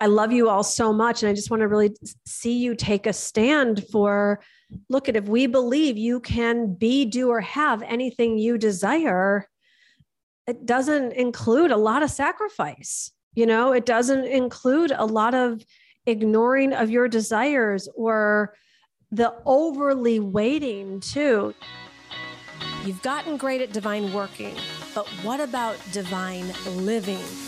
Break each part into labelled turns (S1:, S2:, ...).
S1: I love you all so much. And I just want to really see you take a stand for look at if we believe you can be, do, or have anything you desire, it doesn't include a lot of sacrifice. You know, it doesn't include a lot of ignoring of your desires or the overly waiting too. You've gotten great at divine working, but what about divine living?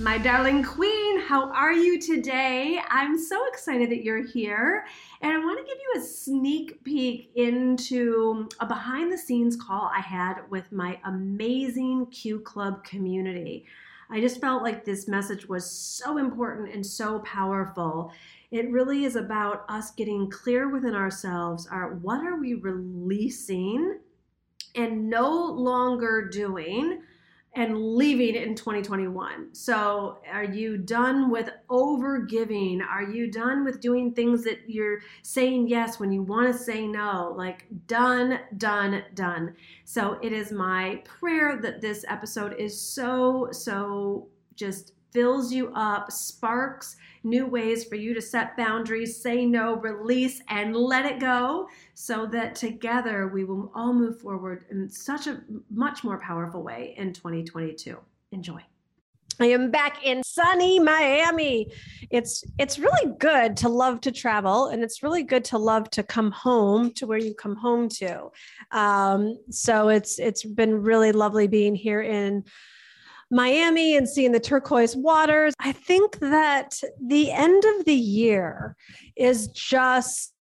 S1: My darling queen, how are you today? I'm so excited that you're here. And I want to give you a sneak peek into a behind the scenes call I had with my amazing Q Club community. I just felt like this message was so important and so powerful. It really is about us getting clear within ourselves our what are we releasing and no longer doing and leaving in 2021. So, are you done with over giving? Are you done with doing things that you're saying yes when you want to say no? Like, done, done, done. So, it is my prayer that this episode is so, so just fills you up, sparks new ways for you to set boundaries, say no, release, and let it go so that together we will all move forward in such a much more powerful way in 2022. Enjoy. I am back in sunny Miami. It's it's really good to love to travel, and it's really good to love to come home to where you come home to. Um, so it's it's been really lovely being here in Miami and seeing the turquoise waters. I think that the end of the year is just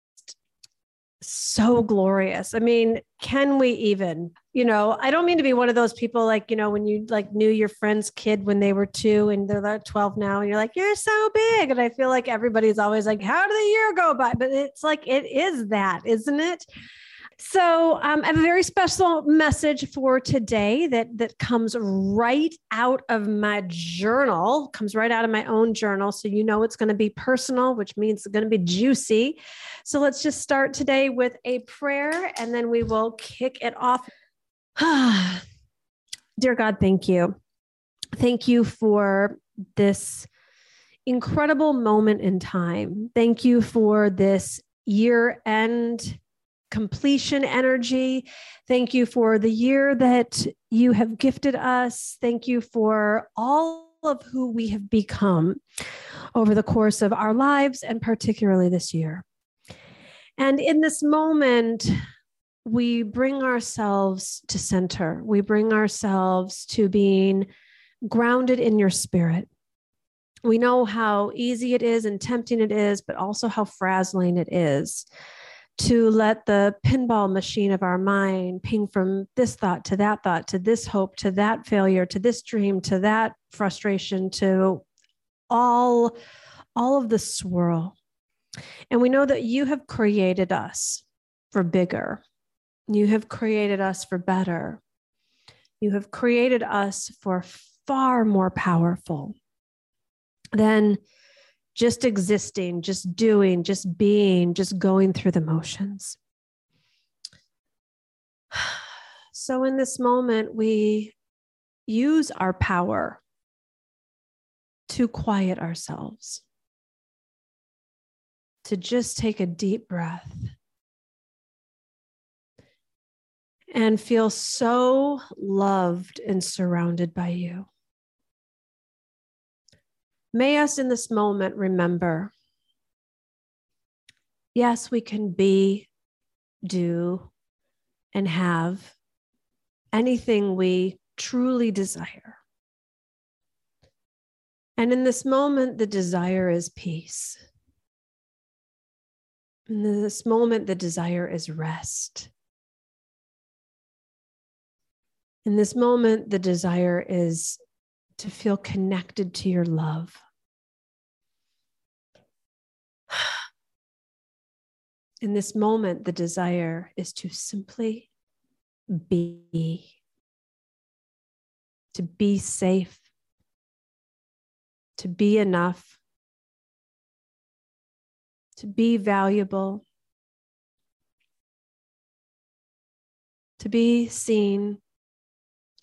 S1: so glorious. I mean, can we even? You know, I don't mean to be one of those people like, you know, when you like knew your friend's kid when they were two and they're like 12 now, and you're like, you're so big. And I feel like everybody's always like, how did the year go by? But it's like, it is that, isn't it? So um, I have a very special message for today that that comes right out of my journal, comes right out of my own journal. So you know it's going to be personal, which means it's going to be juicy. So let's just start today with a prayer, and then we will kick it off. Dear God, thank you. Thank you for this incredible moment in time. Thank you for this year end completion energy. Thank you for the year that you have gifted us. Thank you for all of who we have become over the course of our lives and particularly this year. And in this moment, we bring ourselves to center. We bring ourselves to being grounded in your spirit. We know how easy it is and tempting it is, but also how frazzling it is to let the pinball machine of our mind ping from this thought to that thought to this hope to that failure to this dream to that frustration to all all of the swirl. And we know that you have created us for bigger. You have created us for better. You have created us for far more powerful than just existing, just doing, just being, just going through the motions. So, in this moment, we use our power to quiet ourselves, to just take a deep breath and feel so loved and surrounded by you. May us in this moment remember yes, we can be, do, and have anything we truly desire. And in this moment, the desire is peace. In this moment, the desire is rest. In this moment, the desire is to feel connected to your love. In this moment, the desire is to simply be, to be safe, to be enough, to be valuable, to be seen,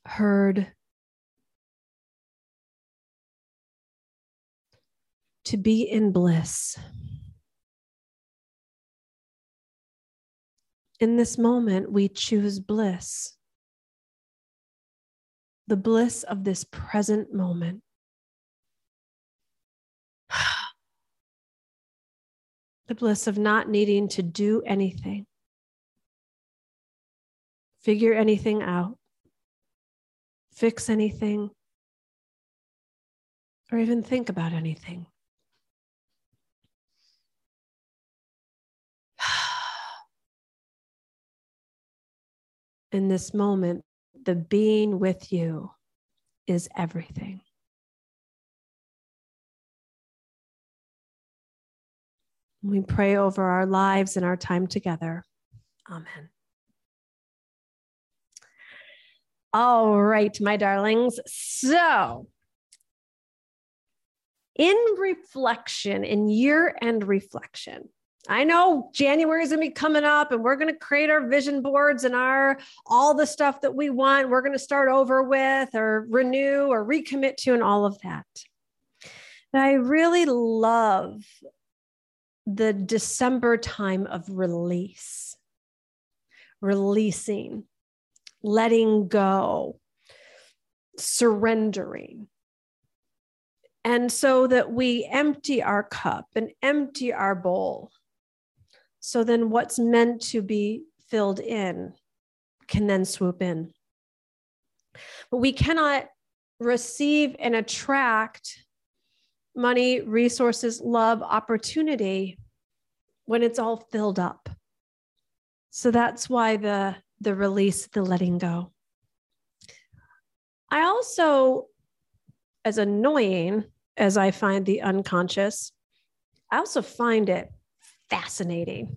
S1: heard, to be in bliss. In this moment, we choose bliss, the bliss of this present moment. the bliss of not needing to do anything, figure anything out, fix anything, or even think about anything. In this moment, the being with you is everything. We pray over our lives and our time together. Amen. All right, my darlings. So, in reflection, in year end reflection, I know January is going to be coming up and we're going to create our vision boards and our all the stuff that we want we're going to start over with or renew or recommit to and all of that. I really love the December time of release. Releasing, letting go, surrendering. And so that we empty our cup and empty our bowl so then what's meant to be filled in can then swoop in. But we cannot receive and attract money, resources, love, opportunity when it's all filled up. So that's why the the release, the letting go. I also as annoying as I find the unconscious, I also find it fascinating.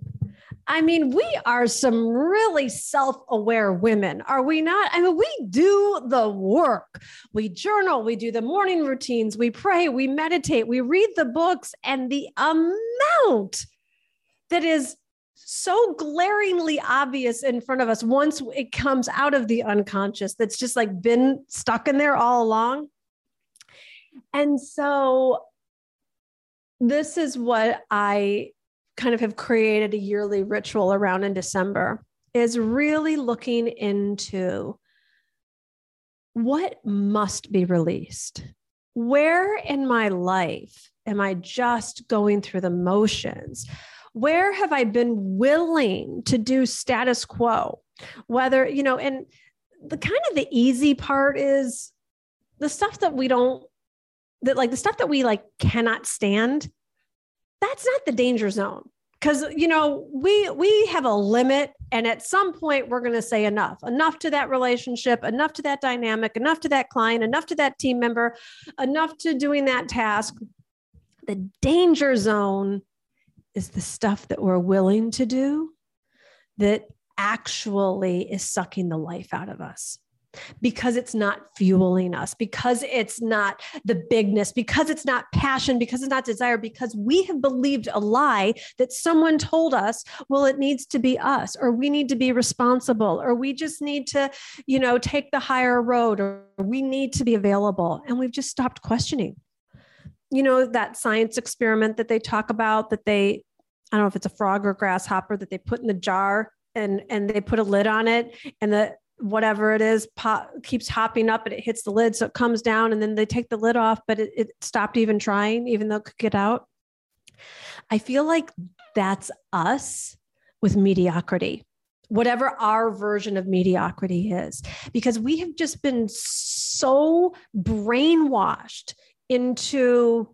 S1: I mean, we are some really self aware women, are we not? I mean, we do the work. We journal, we do the morning routines, we pray, we meditate, we read the books, and the amount that is so glaringly obvious in front of us once it comes out of the unconscious that's just like been stuck in there all along. And so, this is what I kind of have created a yearly ritual around in December is really looking into what must be released. Where in my life am I just going through the motions? Where have I been willing to do status quo? Whether, you know, and the kind of the easy part is the stuff that we don't, that like the stuff that we like cannot stand that's not the danger zone. Because you know we we have a limit and at some point we're going to say enough enough to that relationship enough to that dynamic enough to that client enough to that team member enough to doing that task. The danger zone is the stuff that we're willing to do that actually is sucking the life out of us because it's not fueling us, because it's not the bigness, because it's not passion, because it's not desire, because we have believed a lie that someone told us, well, it needs to be us, or we need to be responsible, or we just need to, you know, take the higher road, or we need to be available. And we've just stopped questioning. You know, that science experiment that they talk about that they, I don't know if it's a frog or grasshopper that they put in the jar and and they put a lid on it and the whatever it is pop, keeps hopping up and it hits the lid so it comes down and then they take the lid off but it, it stopped even trying even though it could get out. I feel like that's us with mediocrity whatever our version of mediocrity is because we have just been so brainwashed into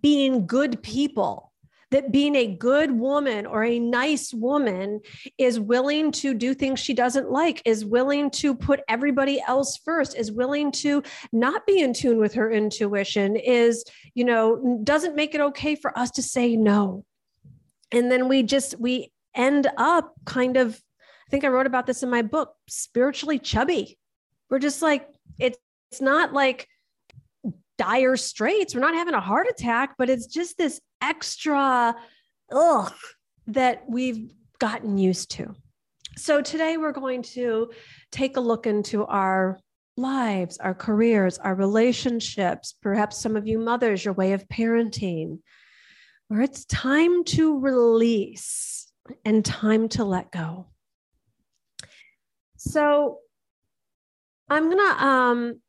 S1: being good people that being a good woman or a nice woman is willing to do things she doesn't like, is willing to put everybody else first, is willing to not be in tune with her intuition, is, you know, doesn't make it okay for us to say no. And then we just, we
S2: end up kind of, I think I wrote about this in my book, spiritually chubby. We're just like, it's, it's not like dire straits. We're not having a heart attack, but it's just this extra ugh that we've gotten used to. So today we're going to take a look into our lives, our careers, our relationships, perhaps some of you mothers, your way of parenting, where it's time to release and time to let go. So I'm gonna um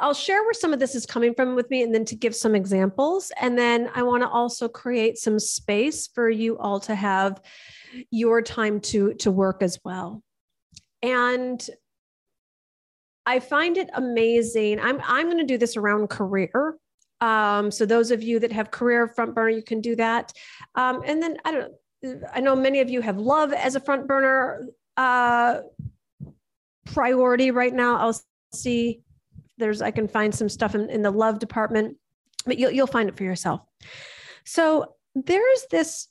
S2: I'll share where some of this is coming from with me and then to give some examples. And then I want to also create some space for you all to have your time to, to work as well. And I find it amazing. I'm, I'm going to do this around career. Um, so those of you that have career front burner, you can do that. Um, and then I don't I know many of you have love as a front burner uh, priority right now. I'll see there's I can find some stuff in, in the love department, but you'll you'll find it for yourself. So there's this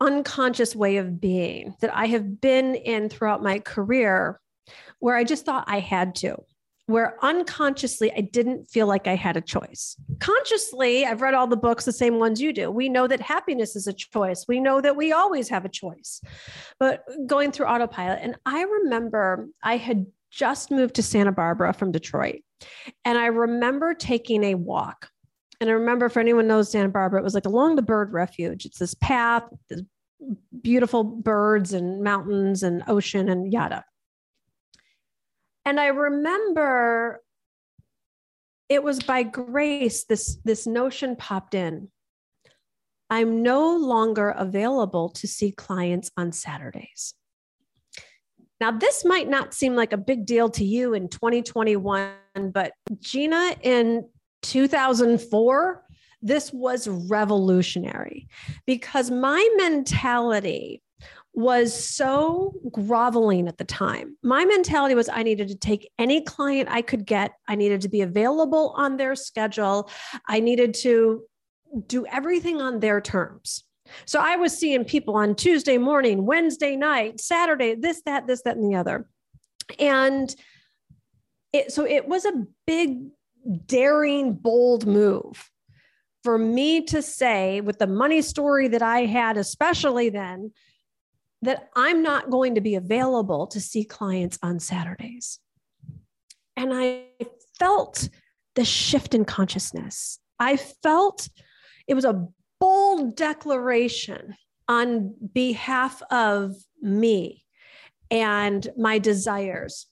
S2: unconscious way of being that I have been in throughout my career where I just thought I had to where unconsciously I didn't feel like I had a choice. Consciously, I've read all the books, the same ones you do. We know that happiness is a choice. We know that we always have a choice. But going through autopilot, and I remember I had just moved to Santa Barbara from Detroit. And I remember taking a walk. And I remember for anyone knows Santa Barbara, it was like along the bird refuge. It's this path, this beautiful birds and mountains and ocean and yada. And I remember it was by grace this, this notion popped in. I'm no longer available to see clients on Saturdays. Now, this might not seem like a big deal to you in 2021, but Gina in 2004, this was revolutionary because my mentality was so groveling at the time. My mentality was I needed to take any client I could get, I needed to be available on their schedule, I needed to do everything on their terms. So I was seeing people on Tuesday morning, Wednesday night, Saturday, this, that, this, that, and the other. And it, so it was a big, daring, bold move for me to say, with the money story that I had, especially then, that I'm not going to be available to see clients on Saturdays. And I felt the shift in consciousness. I felt it was a bold declaration on behalf of me and my desires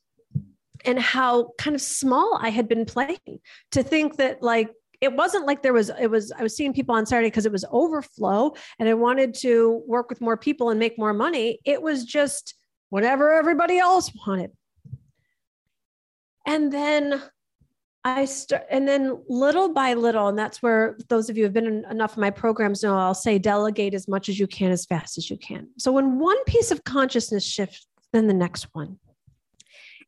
S2: and how kind of small I had been playing to think that like it wasn't like there was it was I was seeing people on Saturday because it was overflow and I wanted to work with more people and make more money. It was just whatever everybody else wanted. And then I start, and then little by little, and that's where those of you have been in enough of my programs know I'll say delegate as much as you can, as fast as you can. So when one piece of consciousness shifts, then the next one.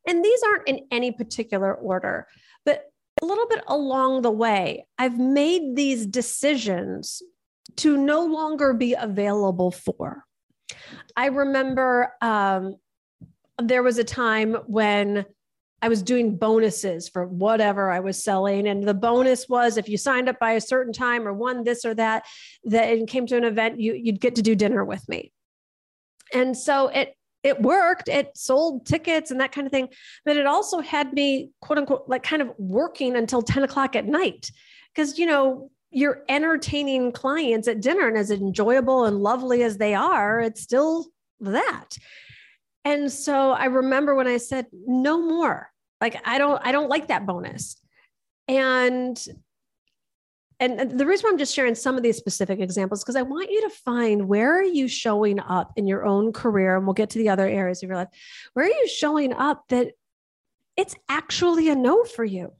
S2: And these aren't in any particular order, but a little bit along the way, I've made these decisions to no longer be available for. I remember um, there was a time when I was doing bonuses for whatever I was selling. And the bonus was if you signed up by a certain time or won this or that, that and came to an event, you, you'd get to do dinner with me. And so it it worked. It sold tickets and that kind of thing. But it also had me, quote unquote, like kind of working until 10 o'clock at night. Because, you know, you're entertaining clients at dinner, and as enjoyable and lovely as they are, it's still that. And so I remember when I said, no more. Like I don't I don't like that bonus. And and the reason I'm just sharing some of these specific examples because I want you to find where are you showing up in your own career, and we'll get to the other areas of your life. Where are you showing up that it's actually a no for you?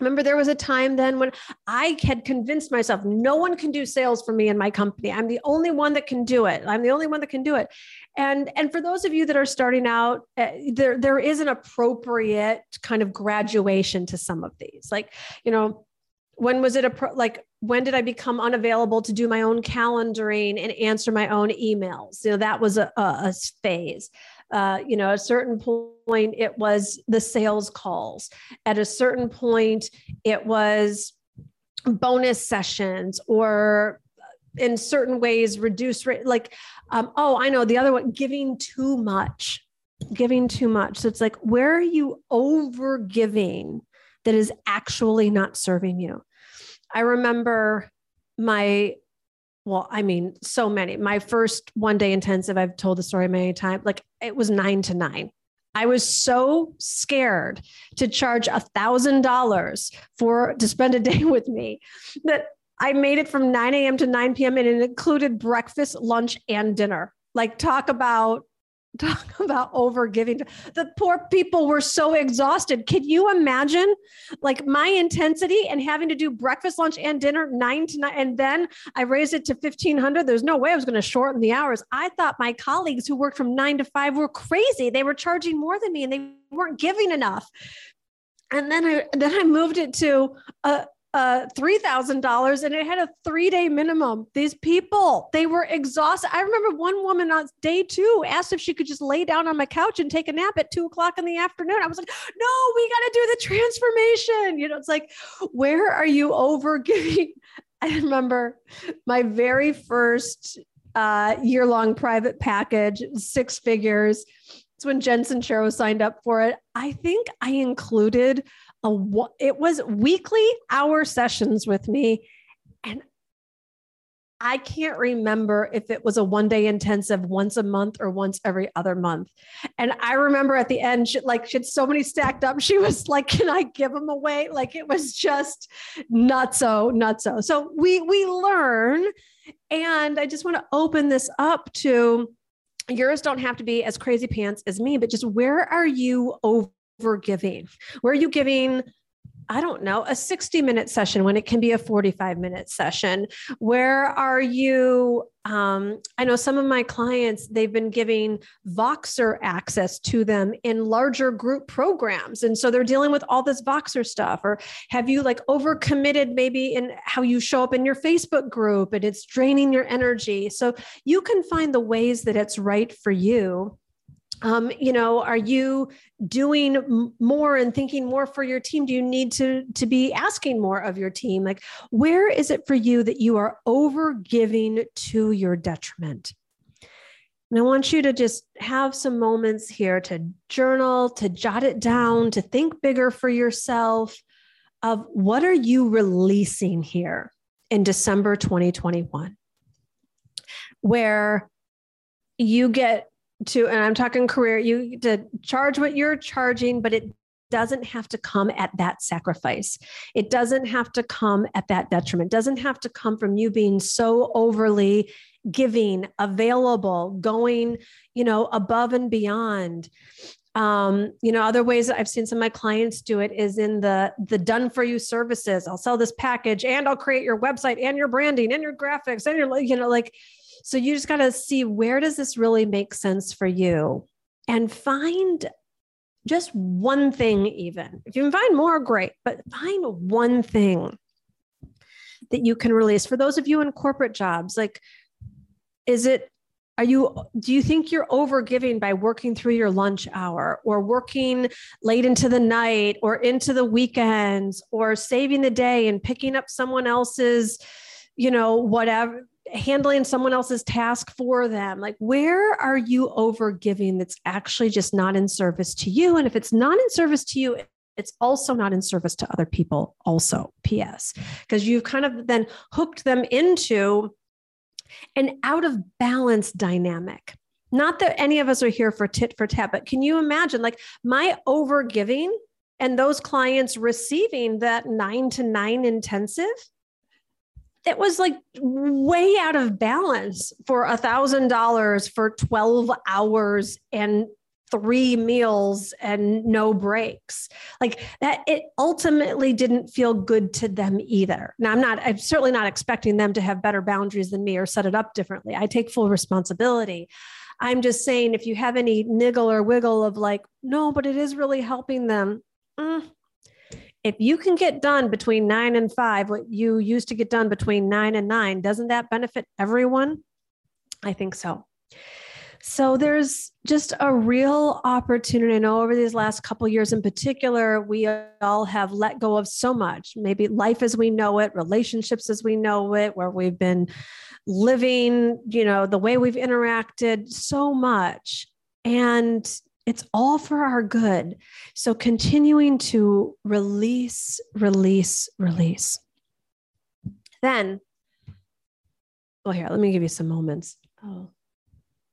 S2: Remember, there was a time then when I had convinced myself no one can do sales for me in my company. I'm the only one that can do it. I'm the only one that can do it. And and for those of you that are starting out, uh, there there is an appropriate kind of graduation to some of these. Like, you know, when was it a pro- like when did I become unavailable to do my own calendaring and answer my own emails? You know, that was a, a, phase. Uh, you know, at a certain point, it was the sales calls. At a certain point, it was bonus sessions or in certain ways reduce rate like um, oh i know the other one giving too much giving too much so it's like where are you over giving that is actually not serving you i remember my well i mean so many my first one day intensive i've told the story many times like it was nine to nine I was so scared to charge a thousand dollars for to spend a day with me that I made it from 9 a.m. to 9 p.m. and it included breakfast, lunch, and dinner. Like talk about talk about over giving. The poor people were so exhausted. Can you imagine like my intensity and having to do breakfast, lunch, and dinner nine to nine? And then I raised it to 1500. There's no way I was going to shorten the hours. I thought my colleagues who worked from nine to five were crazy. They were charging more than me and they weren't giving enough. And then I then I moved it to a, uh, $3,000 and it had a three day minimum. These people, they were exhausted. I remember one woman on day two asked if she could just lay down on my couch and take a nap at two o'clock in the afternoon. I was like, no, we got to do the transformation. You know, it's like, where are you over giving? I remember my very first uh, year long private package, six figures. It's when Jen Sincero signed up for it. I think I included a it was weekly hour sessions with me and I can't remember if it was a one day intensive once a month or once every other month. And I remember at the end, she, like she had so many stacked up. She was like, "Can I give them away?" Like it was just not so, not so. So we we learn, and I just want to open this up to yours. Don't have to be as crazy pants as me, but just where are you over over giving? Where are you giving? I don't know, a 60 minute session when it can be a 45 minute session? Where are you? Um, I know some of my clients, they've been giving Voxer access to them in larger group programs. And so they're dealing with all this Voxer stuff. Or have you like overcommitted maybe in how you show up in your Facebook group and it's draining your energy? So you can find the ways that it's right for you um, you know are you doing more and thinking more for your team? Do you need to to be asking more of your team? Like where is it for you that you are over giving to your detriment? And I want you to just have some moments here to journal, to jot it down, to think bigger for yourself of what are you releasing here in December 2021, where you get to and i'm talking career you to charge what you're charging but it doesn't have to come at that sacrifice. It doesn't have to come at that detriment. It doesn't have to come from you being so overly giving available going you know above and beyond. Um, you know other ways i've seen some of my clients do it is in the the done for you services. I'll sell this package and i'll create your website and your branding and your graphics and your you know like so you just got to see where does this really make sense for you and find just one thing, even. If you can find more, great, but find one thing that you can release. For those of you in corporate jobs, like, is it are you do you think you're over giving by working through your lunch hour or working late into the night or into the weekends or saving the day and picking up someone else's you know whatever handling someone else's task for them like where are you over giving that's actually just not in service to you? And if it's not in service to you it's also not in service to other people also. Ps because you've kind of then hooked them into an out of balance dynamic. Not that any of us are here for tit for tat but can you imagine like my over giving and those clients receiving that 9 to 9 intensive that was like way out of balance for a thousand dollars for 12 hours and three meals and no breaks. Like that it ultimately didn't feel good to them either. Now i'm not i'm certainly not expecting them to have better boundaries than me or set it up differently. I take full responsibility. I'm just saying if you have any niggle or wiggle of like no but it is really helping them mm, if you can get done between nine and five, what you used to get done between nine and nine, doesn't that benefit everyone? I think so. So there's just a real opportunity. I know over these last couple years in particular, we all have let go of so much. Maybe life as we know it, relationships as we know it, where we've been living, you know, the way we've interacted so much. And it's all for our good. So continuing to release, release, release. Then, well, here, let me give you some moments. Oh,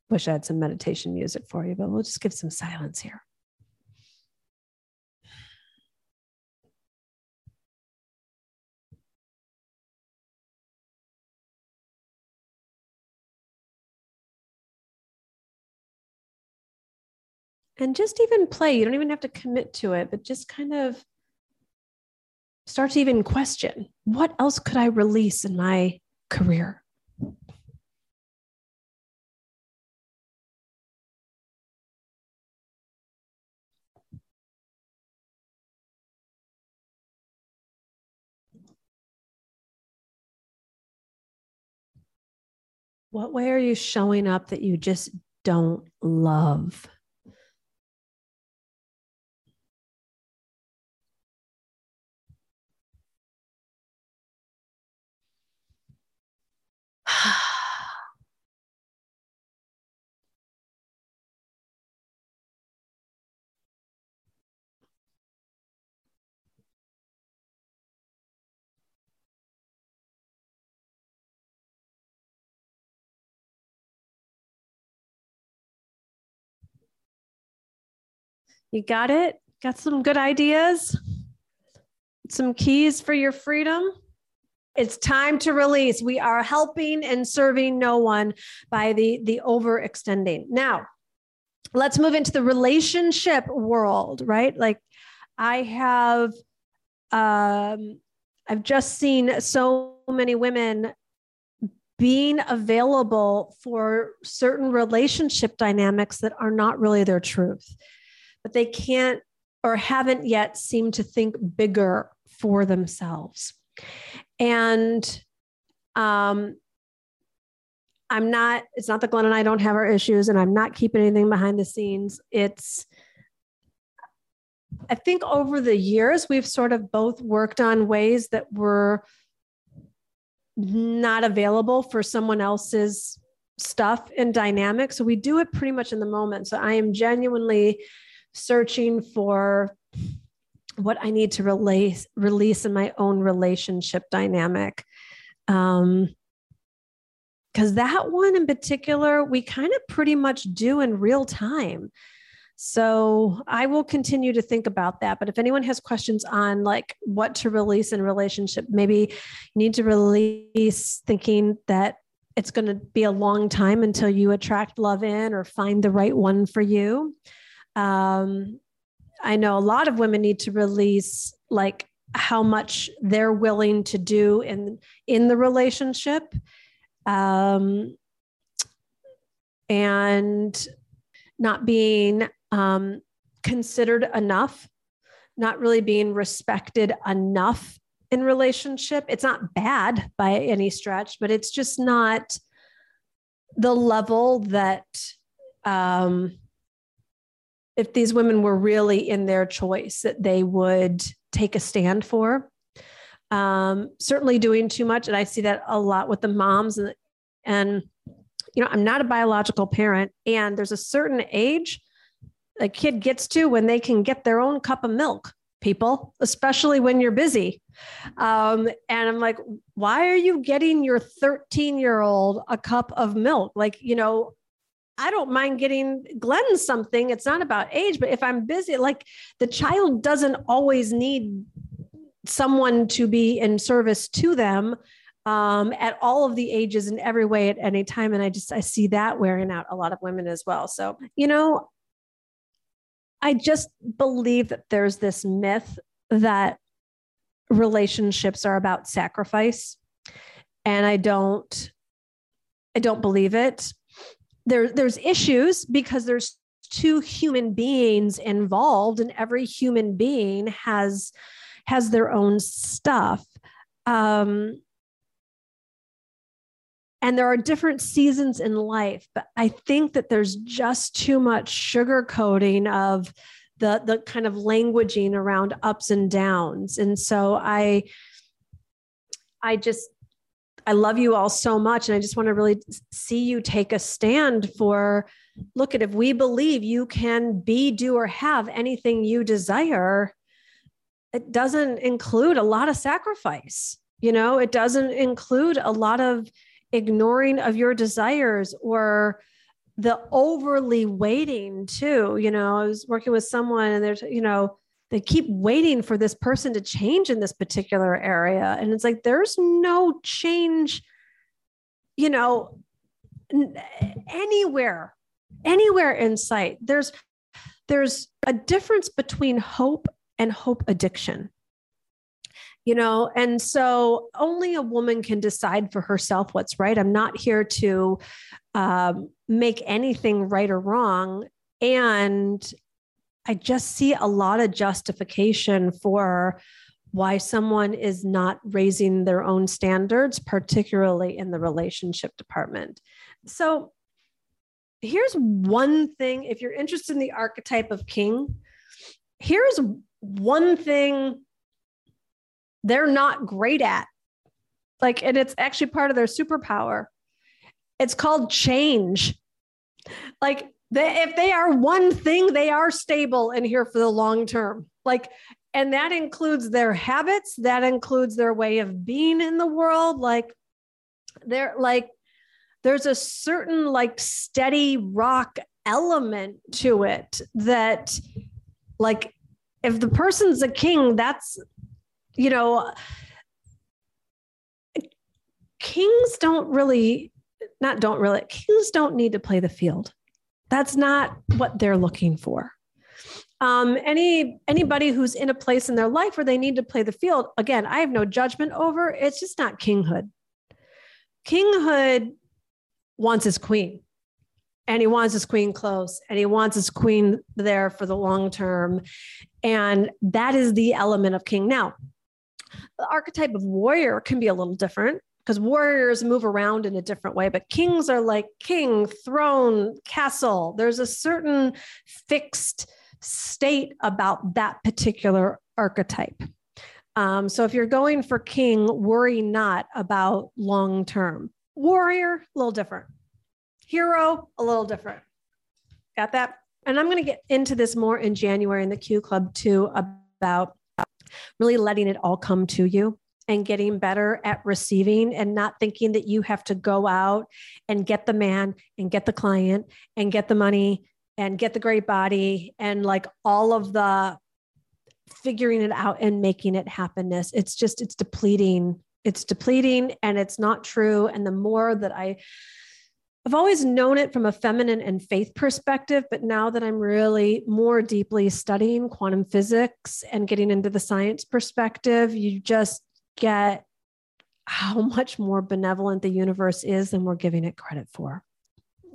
S2: wish I had some meditation music for you, but we'll just give some silence here. And just even play. You don't even have to commit to it, but just kind of start to even question what else could I release in my career? What way are you showing up that you just don't love? You got it? Got some good ideas? Some keys for your freedom? It's time to release. We are helping and serving no one by the, the overextending. Now, let's move into the relationship world, right? Like I have um I've just seen so many women being available for certain relationship dynamics that are not really their truth but they can't or haven't yet seemed to think bigger for themselves. And um, I'm not, it's not that Glenn and I don't have our issues, and I'm not keeping anything behind the scenes. It's, I think over the years, we've sort of both worked on ways that were not available for someone else's stuff and dynamic. So we do it pretty much in the moment. So I am genuinely searching for what I need to release release in my own relationship dynamic. Um, because that one in particular, we kind of pretty much do in real time. So I will continue to think about that. But if anyone has questions on like what to release in relationship, maybe you need to release thinking that it's going to be a long time until you attract love in or find the right one for you. Um, I know a lot of women need to release like how much they're willing to do in in the relationship. Um, and not being um, considered enough not really being respected enough in relationship. It's not bad by any stretch but it's just not the level that um, if these women were really in their choice that they would take a stand for. Um, certainly doing too much, and I see that a lot with the moms and and you know I'm not a biological parent, and there's a certain age a kid gets to when they can get their own cup of milk people, especially when you're busy. Um, and I'm like, why are you getting your 13 year old a cup of milk? Like, you know, I don't mind getting Glenn something. It's not about age, but if I'm busy, like the child doesn't always need someone to be in service to them um, at all of the ages in every way at any time. And I just, I see that wearing out a lot of women as well. So, you know, I just believe that there's this myth that relationships are about sacrifice. And I don't, I don't believe it there there's issues because there's two human beings involved and every human being has has their own stuff. Um, and there are different seasons in life, but I think that there's just too much sugarcoating of the the kind of languaging around ups and downs. And so I I just I love you all so much. And I just want to really see you take a stand for look at if we believe you can be, do, or have anything you desire, it doesn't include a lot of sacrifice. You know, it doesn't include a lot of ignoring of your desires or the overly waiting too. You know, I was working with someone and there's, you know, they keep waiting for this person to change in this particular area. And it's like, there's no change, you know, anywhere, anywhere in sight. There's, there's a difference between hope and hope addiction you know and so only a woman can decide for herself what's right i'm not here to um, make anything right or wrong and i just see a lot of justification for why someone is not raising their own standards particularly in the relationship department so here's one thing if you're interested in the archetype of king here's one thing they're not great at. Like, and it's actually part of their superpower. It's called change. Like, they, if they are one thing, they are stable and here for the long term. Like, and that includes their habits, that includes their way of being in the world. Like, they're like, there's a certain like steady rock element to it that, like, if the person's a king, that's you know, kings don't really, not don't really, kings don't need to play the field. That's not what they're looking for. Um, any anybody who's in a place in their life where they need to play the field, again, I have no judgment over. It's just not kinghood. Kinghood wants his queen and he wants his queen close and he wants his queen there for the long term and that is the element of king now the archetype of warrior can be a little different because warriors move around in a different way, but kings are like king, throne, castle. There's a certain fixed state about that particular archetype. Um, so if you're going for king, worry not about long term. Warrior, a little different. Hero, a little different. Got that? And I'm going to get into this more in January in the Q Club too about really letting it all come to you and getting better at receiving and not thinking that you have to go out and get the man and get the client and get the money and get the great body and like all of the figuring it out and making it happenness. It's just, it's depleting. It's depleting and it's not true. And the more that I, I've always known it from a feminine and faith perspective, but now that I'm really more deeply studying quantum physics and getting into the science perspective, you just get how much more benevolent the universe is than we're giving it credit for.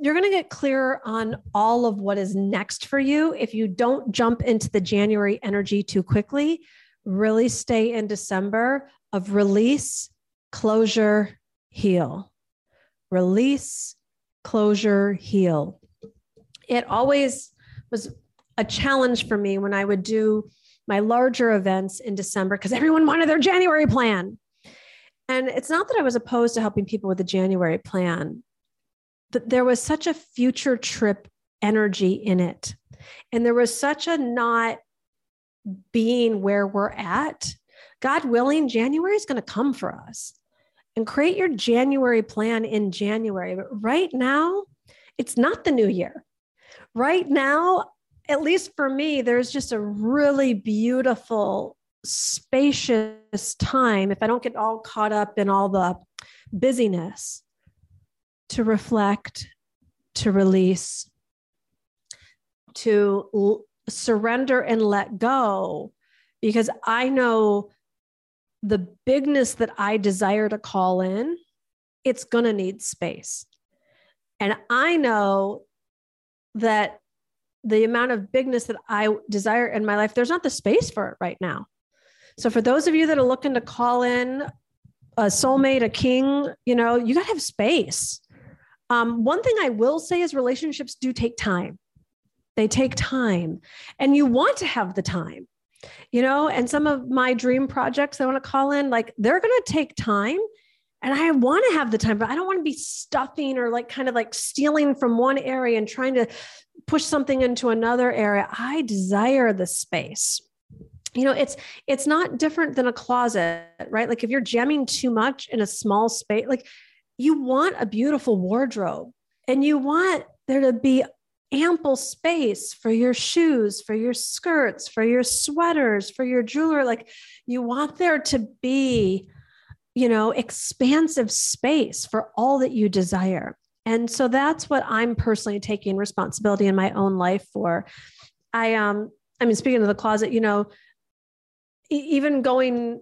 S2: You're going to get clearer on all of what is next for you if you don't jump into the January energy too quickly. Really stay in December of release, closure, heal. Release, closure, heal. It always was a challenge for me when I would do my larger events in December because everyone wanted their January plan. And it's not that I was opposed to helping people with the January plan, but there was such a future trip energy in it. And there was such a not being where we're at. God willing, January is going to come for us and create your January plan in January. But right now, it's not the new year. Right now, at least for me, there's just a really beautiful, spacious time. If I don't get all caught up in all the busyness, to reflect, to release, to l- surrender and let go, because I know the bigness that I desire to call in, it's going to need space. And I know that the amount of bigness that I desire in my life, there's not the space for it right now. So for those of you that are looking to call in a soulmate, a king, you know, you got to have space. Um, one thing I will say is relationships do take time. They take time, and you want to have the time, you know. And some of my dream projects I want to call in, like they're going to take time. And I want to have the time, but I don't want to be stuffing or like kind of like stealing from one area and trying to push something into another area. I desire the space. You know it's it's not different than a closet right? Like if you're jamming too much in a small space like you want a beautiful wardrobe and you want there to be ample space for your shoes for your skirts for your sweaters for your jewelry. Like you want there to be you know expansive space for all that you desire and so that's what i'm personally taking responsibility in my own life for. I um i mean speaking of the closet you know even going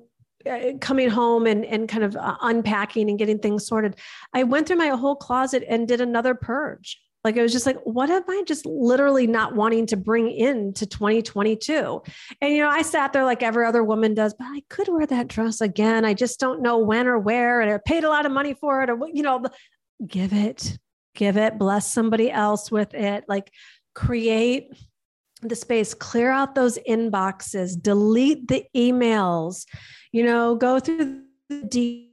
S2: uh, coming home and, and kind of uh, unpacking and getting things sorted i went through my whole closet and did another purge. Like it was just like what am i just literally not wanting to bring into 2022 and you know i sat there like every other woman does but i could wear that dress again. I just don't know when or where and i paid a lot of money for it or you know give it give it bless somebody else with it like create the space, clear out those inboxes, delete the emails, you know, go through the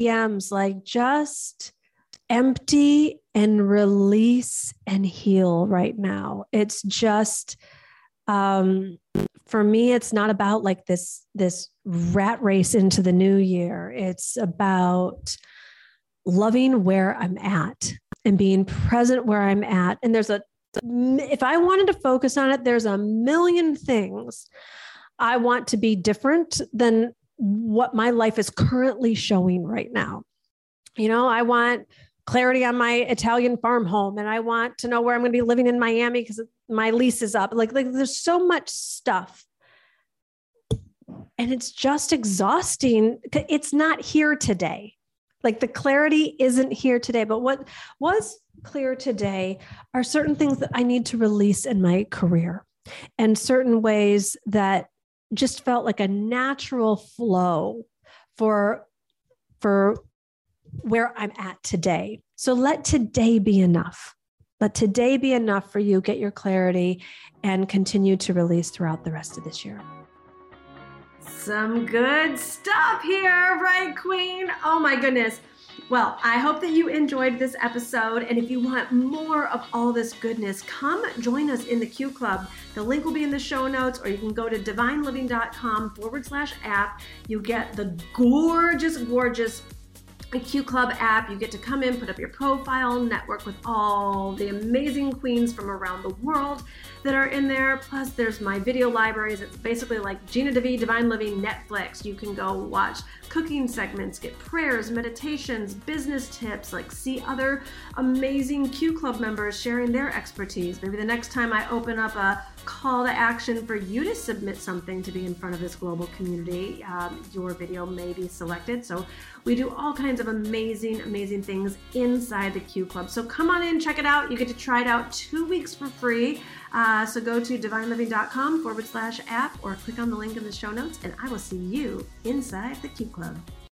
S2: DMs, like just empty and release and heal right now. It's just, um, for me, it's not about like this, this rat race into the new year. It's about loving where I'm at and being present where I'm at. And there's a if I wanted to focus on it, there's a million things I want to be different than what my life is currently showing right now. You know, I want clarity on my Italian farm home and I want to know where I'm going to be living in Miami because my lease is up. Like, like there's so much stuff. And it's just exhausting. It's not here today. Like the clarity isn't here today. But what was clear today are certain things that I need to release in my career and certain ways that just felt like a natural flow for for where I'm at today. So let today be enough. Let today be enough for you get your clarity and continue to release throughout the rest of this year.
S1: Some good stuff here, right, Queen? Oh my goodness. Well, I hope that you enjoyed this episode. And if you want more of all this goodness, come join us in the Q Club. The link will be in the show notes, or you can go to divineliving.com forward slash app. You get the gorgeous, gorgeous a Q Club app. You get to come in, put up your profile, network with all the amazing queens from around the world that are in there. Plus, there's my video libraries. It's basically like Gina DeVee, Divine Living, Netflix. You can go watch cooking segments, get prayers, meditations, business tips, like see other amazing Q Club members sharing their expertise. Maybe the next time I open up a call to action for you to submit something to be in front of this global community, um, your video may be selected. So we do all kinds of amazing, amazing things inside the Q Club. So come on in, check it out. You get to try it out two weeks for free. Uh, so go to divineliving.com forward slash app or click on the link in the show notes, and I will see you inside the Q Club.